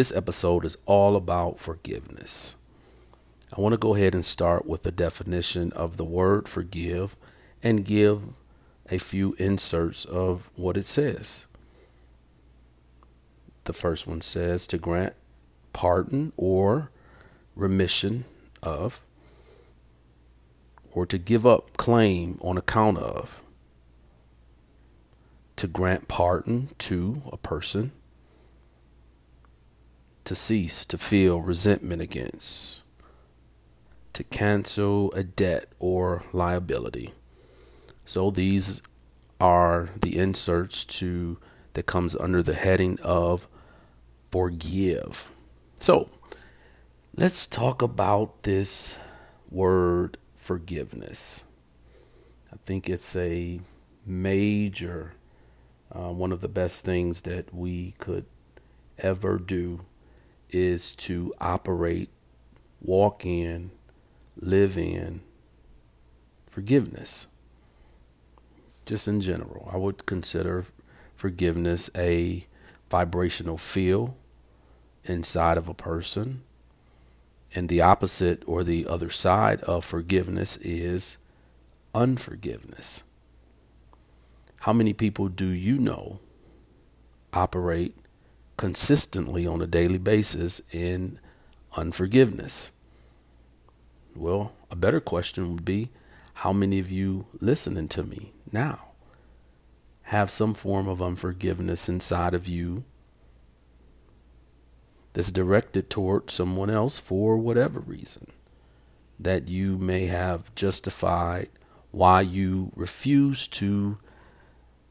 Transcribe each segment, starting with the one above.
this episode is all about forgiveness. I want to go ahead and start with the definition of the word forgive and give a few inserts of what it says. The first one says to grant pardon or remission of, or to give up claim on account of, to grant pardon to a person, to cease to feel resentment against, to cancel a debt or liability. So these are the inserts to that comes under the heading of forgive. So, let's talk about this word forgiveness. I think it's a major uh, one of the best things that we could ever do is to operate, walk in, live in forgiveness. Just in general, I would consider forgiveness a vibrational feel inside of a person. And the opposite or the other side of forgiveness is unforgiveness. How many people do you know operate consistently on a daily basis in unforgiveness? Well, a better question would be how many of you listening to me now have some form of unforgiveness inside of you that's directed toward someone else for whatever reason that you may have justified why you refuse to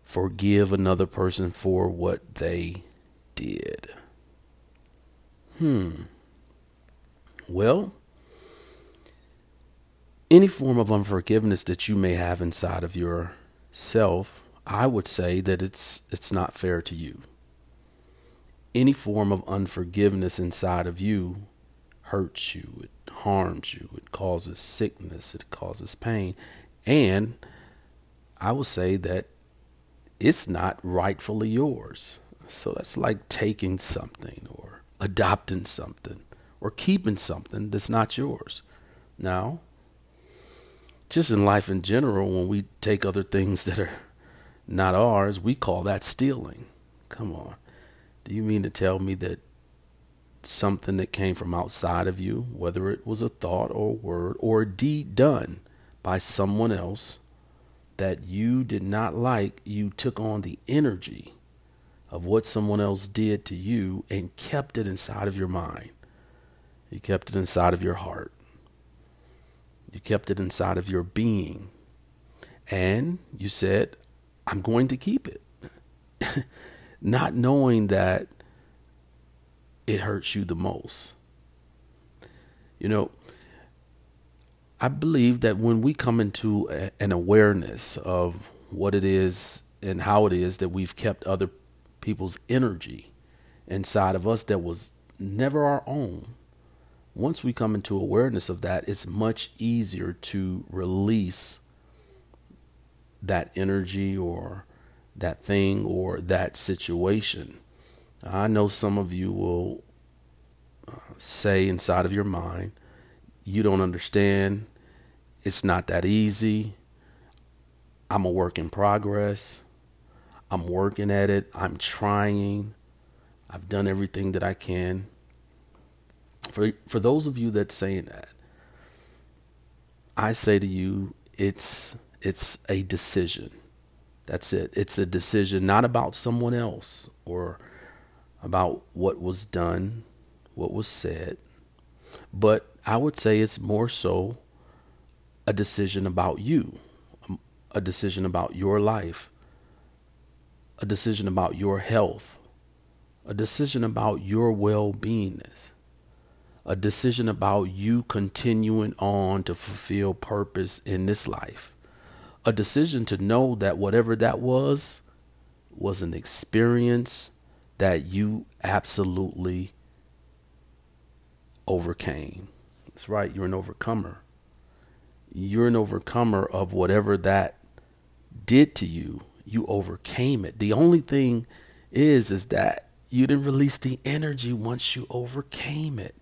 forgive another person for what they did. Hmm. Well, any form of unforgiveness that you may have inside of yourself, I would say that it's it's not fair to you. Any form of unforgiveness inside of you hurts you, it harms you, it causes sickness, it causes pain, and I would say that it's not rightfully yours. So that's like taking something or adopting something or keeping something that's not yours. Now, just in life in general, when we take other things that are not ours, we call that stealing. Come on. Do you mean to tell me that something that came from outside of you, whether it was a thought or a word or a deed done by someone else, that you did not like, you took on the energy of what someone else did to you and kept it inside of your mind. You kept it inside of your heart. You kept it inside of your being. And you said, I'm going to keep it. Not knowing that it hurts you the most. You know, I believe that when we come into a, an awareness of what it is and how it is that we've kept other people's energy inside of us that was never our own, once we come into awareness of that, it's much easier to release that energy or that thing or that situation. I know some of you will uh, say inside of your mind, you don't understand. It's not that easy. I'm a work in progress. I'm working at it. I'm trying. I've done everything that I can. For for those of you that's saying that, I say to you, it's it's a decision. That's it. It's a decision not about someone else or about what was done, what was said, but I would say it's more so a decision about you, a decision about your life, a decision about your health, a decision about your well beingness, a decision about you continuing on to fulfill purpose in this life, a decision to know that whatever that was was an experience that you absolutely overcame. That's right, you're an overcomer. You're an overcomer of whatever that did to you. You overcame it. The only thing is is that you didn't release the energy once you overcame it.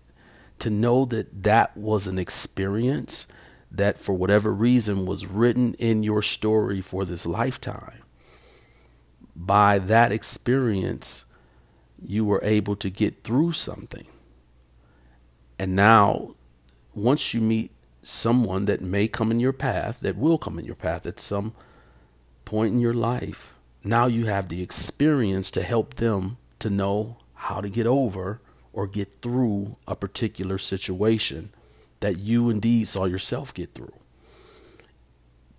To know that that was an experience that, for whatever reason, was written in your story for this lifetime. By that experience, you were able to get through something. And now, once you meet someone that may come in your path, that will come in your path at some point in your life, now you have the experience to help them to know how to get over or get through a particular situation that you indeed saw yourself get through.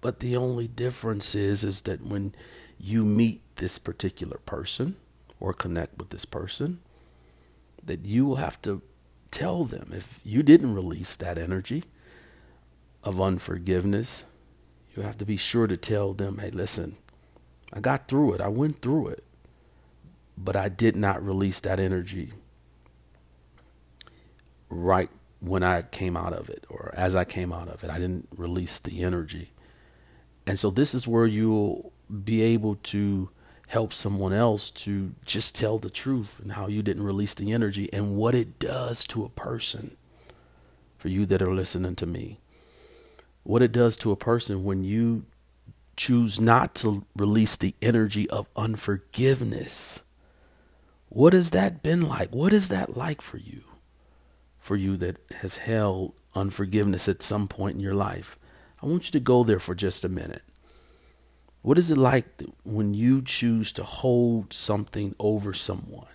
But the only difference is is that when you meet this particular person or connect with this person, that you will have to tell them if you didn't release that energy of unforgiveness, you have to be sure to tell them, hey, listen, I got through it. I went through it. But I did not release that energy right when I came out of it or as I came out of it. I didn't release the energy. And so this is where you'll be able to help someone else to just tell the truth and how you didn't release the energy and what it does to a person for you that are listening to me. What it does to a person when you choose not to release the energy of unforgiveness. What has that been like? What is that like for you? For you that has held unforgiveness at some point in your life. I want you to go there for just a minute. What is it like when you choose to hold something over someone?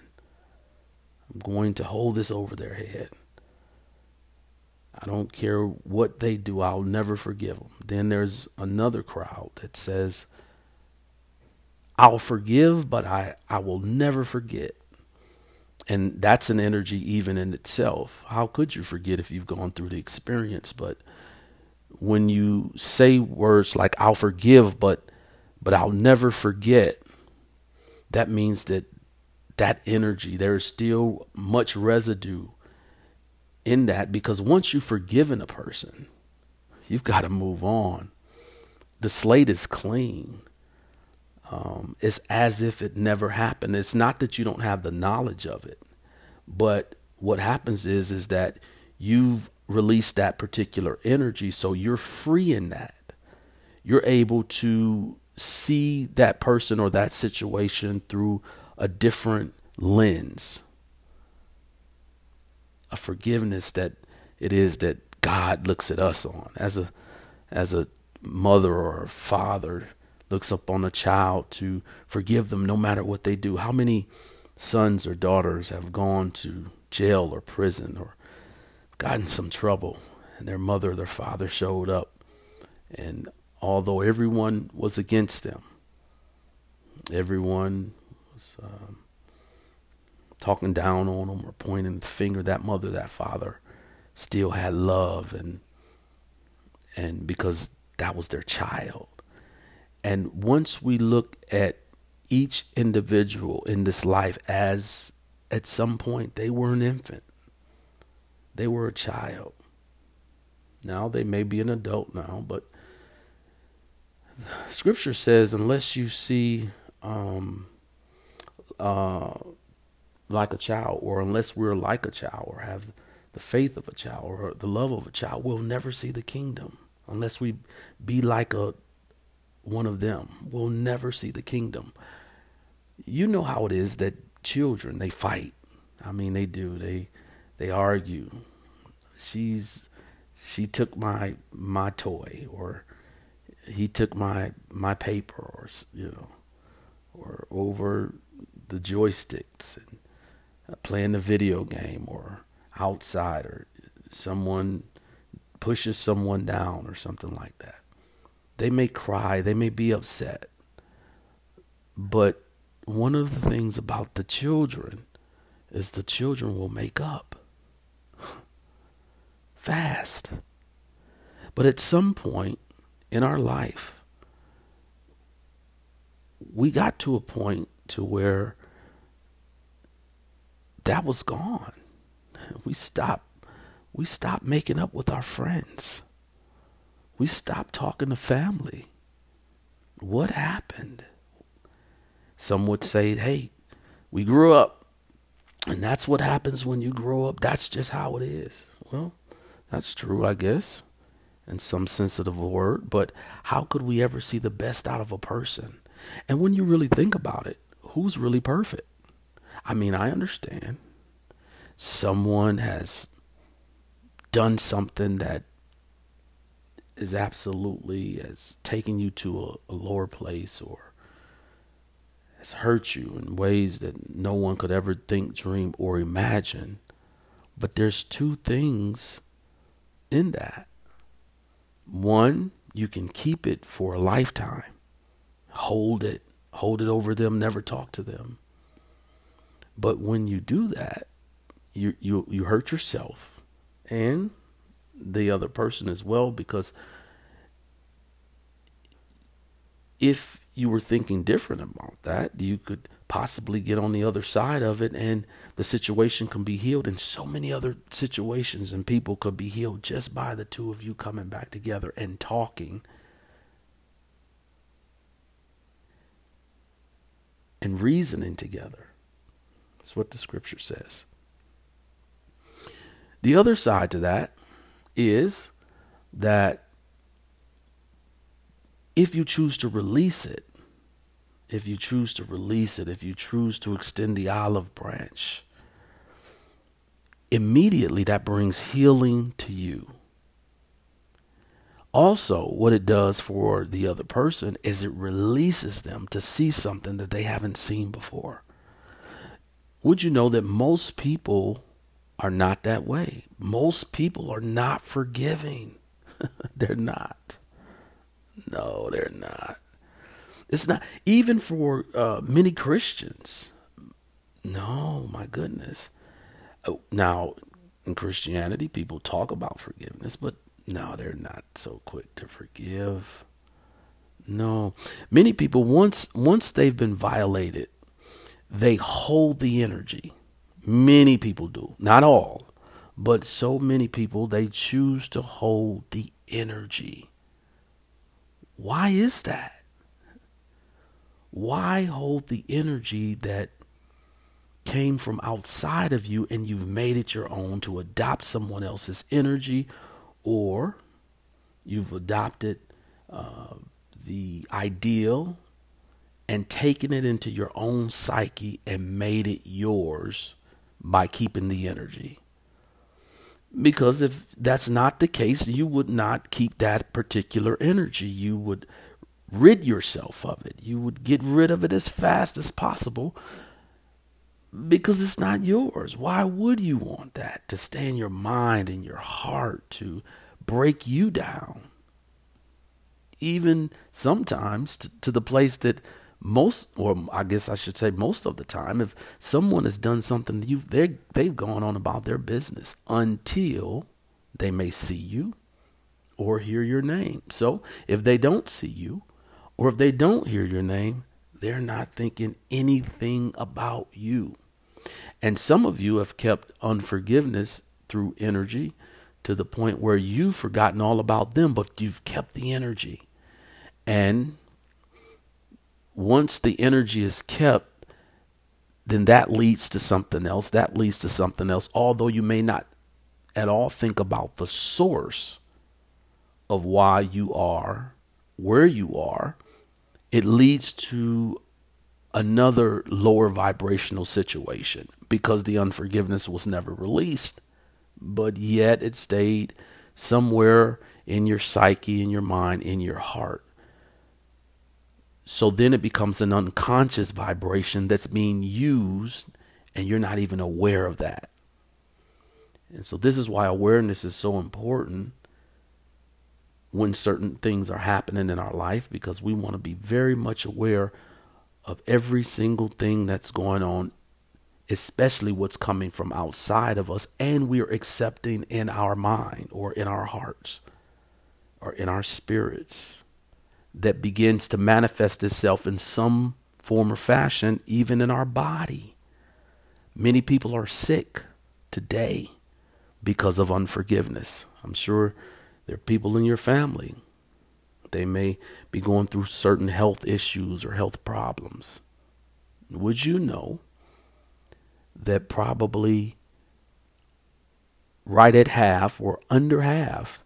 I'm going to hold this over their head. I don't care what they do, I'll never forgive them. Then there's another crowd that says, I'll forgive, but I, I will never forget. And that's an energy even in itself. How could you forget if you've gone through the experience? But when you say words like I'll forgive, but but I'll never forget, that means that that energy, there is still much residue in that because once you've forgiven a person, you've got to move on. The slate is clean. Um, it's as if it never happened. It's not that you don't have the knowledge of it, but what happens is is that you've released that particular energy, so you're free in that. You're able to see that person or that situation through a different lens a forgiveness that it is that God looks at us on as a as a mother or a father looks up on a child to forgive them no matter what they do. How many sons or daughters have gone to jail or prison or gotten some trouble and their mother or their father showed up and although everyone was against them everyone was um, talking down on them or pointing the finger that mother that father still had love and and because that was their child. And once we look at each individual in this life as at some point they were an infant. They were a child. Now they may be an adult now but scripture says unless you see um, uh, like a child, or unless we're like a child, or have the faith of a child, or the love of a child, we'll never see the kingdom. Unless we be like a one of them, we'll never see the kingdom. You know how it is that children they fight. I mean, they do. They they argue. She's she took my my toy, or he took my my paper, or you know, or over the joysticks and playing a video game or outside or someone pushes someone down or something like that. They may cry, they may be upset. But one of the things about the children is the children will make up fast. But at some point in our life, we got to a point to where that was gone. We stopped we stopped making up with our friends. We stopped talking to family. What happened? Some would say, "Hey, we grew up. And that's what happens when you grow up. That's just how it is. Well, that's true, I guess, in some sense of the word. But how could we ever see the best out of a person? And when you really think about it, who's really perfect? I mean, I understand someone has done something that is absolutely has taken you to a, a lower place or has hurt you in ways that no one could ever think, dream, or imagine. But there's two things in that. One, you can keep it for a lifetime, hold it, hold it over them, never talk to them. But when you do that, you you you hurt yourself and the other person as well because if you were thinking different about that, you could possibly get on the other side of it and the situation can be healed and so many other situations and people could be healed just by the two of you coming back together and talking and reasoning together. That's what the scripture says. The other side to that is that if you choose to release it, if you choose to release it, if you choose to extend the olive branch, immediately that brings healing to you. Also, what it does for the other person is it releases them to see something that they haven't seen before. Would you know that most people are not that way? Most people are not forgiving. they're not. No, they're not. It's not even for uh, many Christians. No, my goodness. Oh, now, in Christianity, people talk about forgiveness, but no, they're not so quick to forgive. No, many people once once they've been violated, they hold the energy. Many people do, not all, but so many people they choose to hold the energy. Why is that? Why hold the energy that came from outside of you and you've made it your own to adopt someone else's energy or you've adopted uh, the ideal and taken it into your own psyche and made it yours by keeping the energy. Because if that's not the case, you would not keep that particular energy. You would rid yourself of it. You would get rid of it as fast as possible because it's not yours. Why would you want that to stay in your mind and your heart to break you down? Even sometimes to, to the place that most or I guess I should say most of the time if someone has done something you they they've gone on about their business until they may see you or hear your name. So, if they don't see you or if they don't hear your name, they're not thinking anything about you. And some of you have kept unforgiveness through energy to the point where you've forgotten all about them, but you've kept the energy. And once the energy is kept, then that leads to something else. That leads to something else, although you may not at all think about the source of why you are where you are. It leads to another lower vibrational situation because the unforgiveness was never released, but yet it stayed somewhere in your psyche, in your mind, in your heart. So then it becomes an unconscious vibration that's being used, and you're not even aware of that. And so, this is why awareness is so important when certain things are happening in our life because we want to be very much aware of every single thing that's going on, especially what's coming from outside of us, and we're accepting in our mind or in our hearts or in our spirits that begins to manifest itself in some form or fashion, even in our body. Many people are sick today because of unforgiveness. I'm sure there are people in your family. They may be going through certain health issues or health problems. Would you know that probably right at half or under half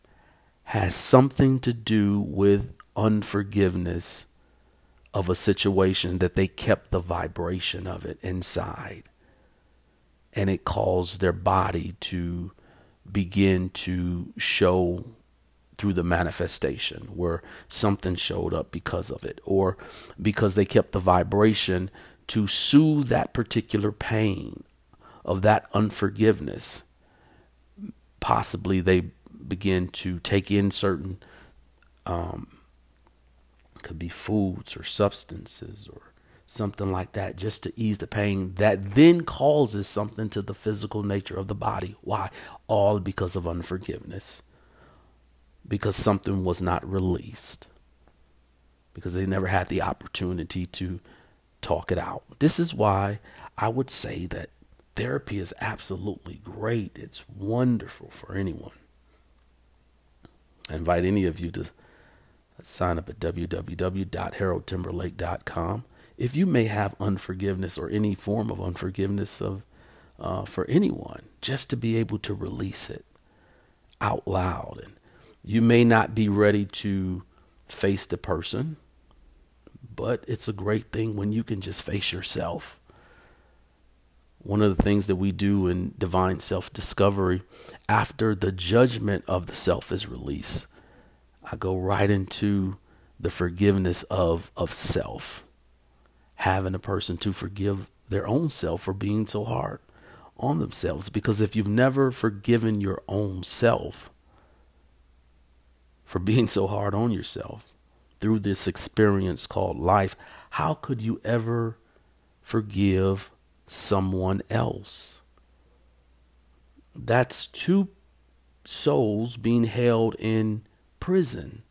has something to do with unforgiveness of a situation that they kept the vibration of it inside. And it caused their body to begin to show through the manifestation where something showed up because of it or because they kept the vibration to soothe that particular pain of that unforgiveness possibly they begin to take in certain um, could be foods or substances or something like that just to ease the pain that then causes something to the physical nature of the body. Why? All because of unforgiveness. Because something was not released. Because they never had the opportunity to talk it out. This is why i would say that therapy is absolutely great. It's wonderful for anyone. I invite any of you to sign up at www.haroldtimberlake.com. If you may have unforgiveness or any form of unforgiveness of uh, for anyone, just to be able to release it out loud, and you may not be ready to face the person, but it's a great thing when you can just face yourself. One of the things that we do in divine self discovery after the judgment of the self is released, I go right into the forgiveness of of self. Having a person to forgive their own self for being so hard on themselves. Because if you've never forgiven your own self for being so hard on yourself through this experience called life, how could you ever forgive someone else? That's two souls being held in prison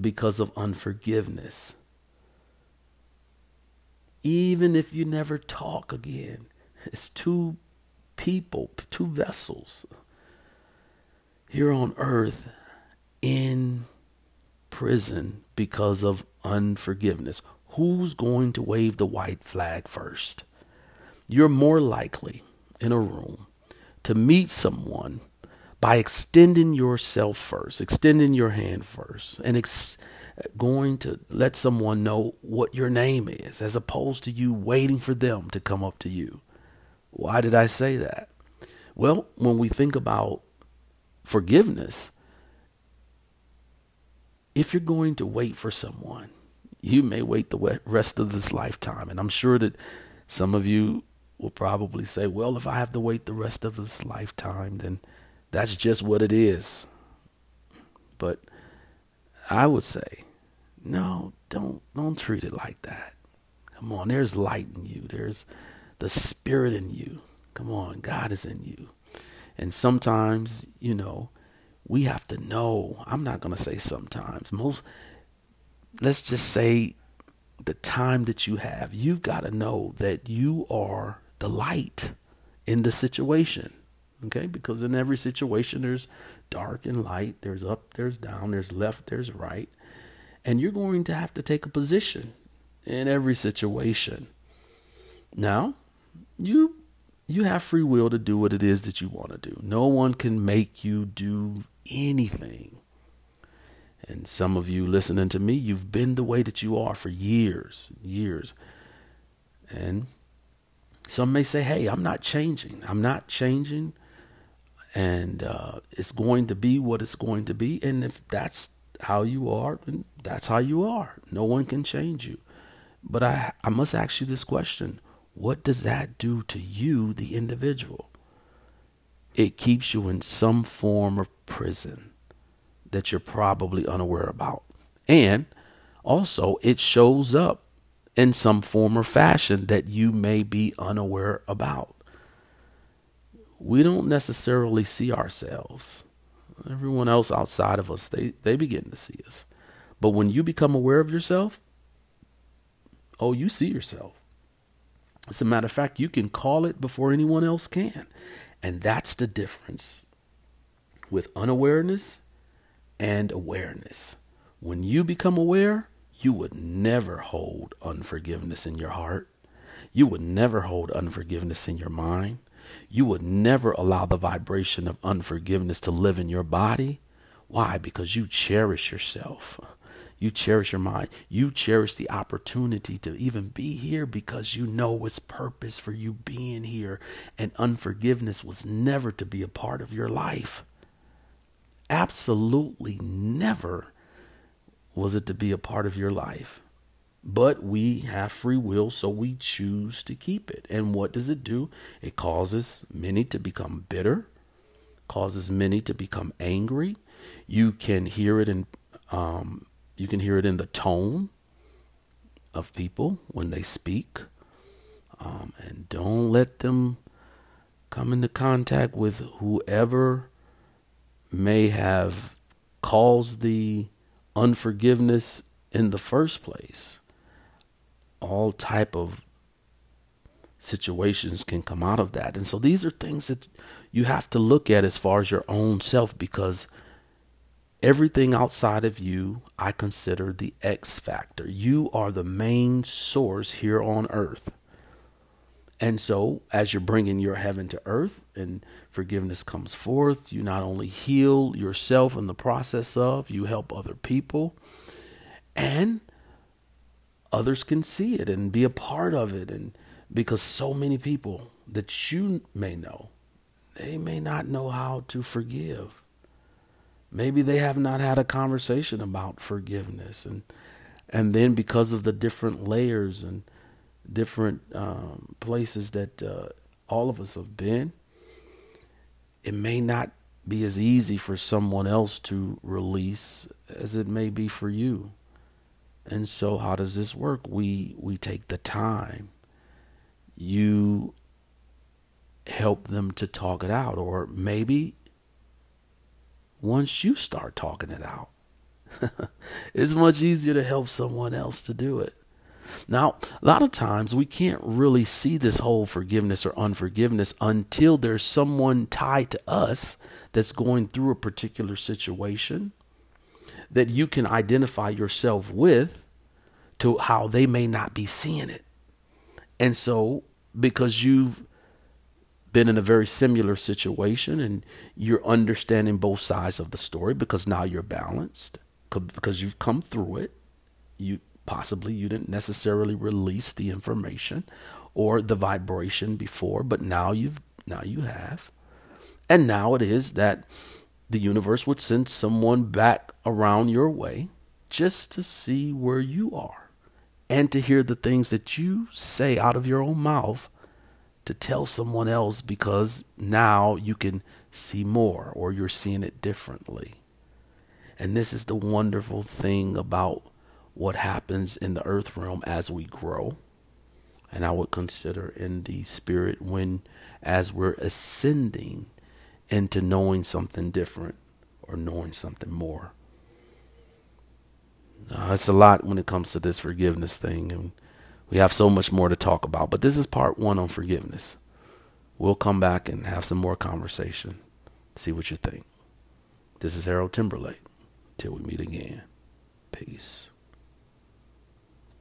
because of unforgiveness. Even if you never talk again, it's two people, two vessels here on earth in prison because of unforgiveness. Who's going to wave the white flag first? You're more likely in a room to meet someone by extending yourself first, extending your hand first, and ex- going to let someone know what your name is, as opposed to you waiting for them to come up to you. Why did I say that? Well, when we think about forgiveness, if you're going to wait for someone, you may wait the rest of this lifetime. And I'm sure that some of you will probably say, well, if I have to wait the rest of this lifetime, then that's just what it is. But I would say, no, don't don't treat it like that. Come on, there's light in you. There's the spirit in you. Come on, God is in you. And sometimes, you know, we have to know. I'm not going to say sometimes. Most let's just say the time that you have, you've got to know that you are the light in the situation. Okay, because in every situation there's dark and light, there's up, there's down, there's left, there's right. And you're going to have to take a position in every situation. Now, you you have free will to do what it is that you want to do. No one can make you do anything. And some of you listening to me, you've been the way that you are for years, years. And some may say, hey, I'm not changing. I'm not changing and uh, it's going to be what it's going to be. And if that's how you are, that's how you are. No one can change you. But I, I must ask you this question What does that do to you, the individual? It keeps you in some form of prison that you're probably unaware about. And also, it shows up in some form or fashion that you may be unaware about we don't necessarily see ourselves. Everyone else outside of us, they, they begin to see us. But when you become aware of yourself, oh, you see yourself. As a matter of fact, you can call it before anyone else can. And that's the difference with unawareness and awareness. When you become aware, you would never hold unforgiveness in your heart You would never hold unforgiveness in your mind. You would never allow the vibration of unforgiveness to live in your body. Why? Because you cherish yourself. You cherish your mind. You cherish the opportunity to even be here because you know it's purpose for you being here. And unforgiveness was never to be a part of your life. Absolutely never was it to be a part of your life. But we have free will, so we choose to keep it. And what does it do? It causes many to become bitter, causes many to become angry. You can hear it in um, you can hear it in the tone of people when they speak. Um, and don't let them come into contact with whoever may have caused the unforgiveness in the first place all type of situations can come out of that. And so these are things that you have to look at as far as your own self because everything outside of you i consider the x factor. You are the main source here on earth. And so as you're bringing your heaven to earth and forgiveness comes forth you not only heal yourself in the process of you help other people. And others can see it and be a part of it. And because so many people that you may know they may not know how to forgive. Maybe they have not had a conversation about forgiveness. And and then because of the different layers and different um, places that uh, all of us have been it may not be as easy for someone else to release as it may be for you and so how does this work? We we take the time. You help them to talk it out or maybe once you start talking it out it's much easier to help someone else to do it. Now, a lot of times we can't really see this whole forgiveness or unforgiveness until there's someone tied to us that's going through a particular situation that you can identify yourself with to how they may not be seeing it. And so, because you've been in a very similar situation and you're understanding both sides of the story because now you're balanced because you've come through it you possibly you didn't necessarily release the information or the vibration before but now you've now you have and now it is that the universe would send someone back around your way just to see where you are and to hear the things that you say out of your own mouth to tell someone else because now you can see more or you're seeing it differently. And this is the wonderful thing about what happens in the earth realm as we grow. And I would consider in the spirit when, as we're ascending into knowing something different or knowing something more. Uh, it's a lot when it comes to this forgiveness thing, and we have so much more to talk about. But this is part one on forgiveness. We'll come back and have some more conversation. See what you think. This is Harold Timberlake. Till we meet again. Peace.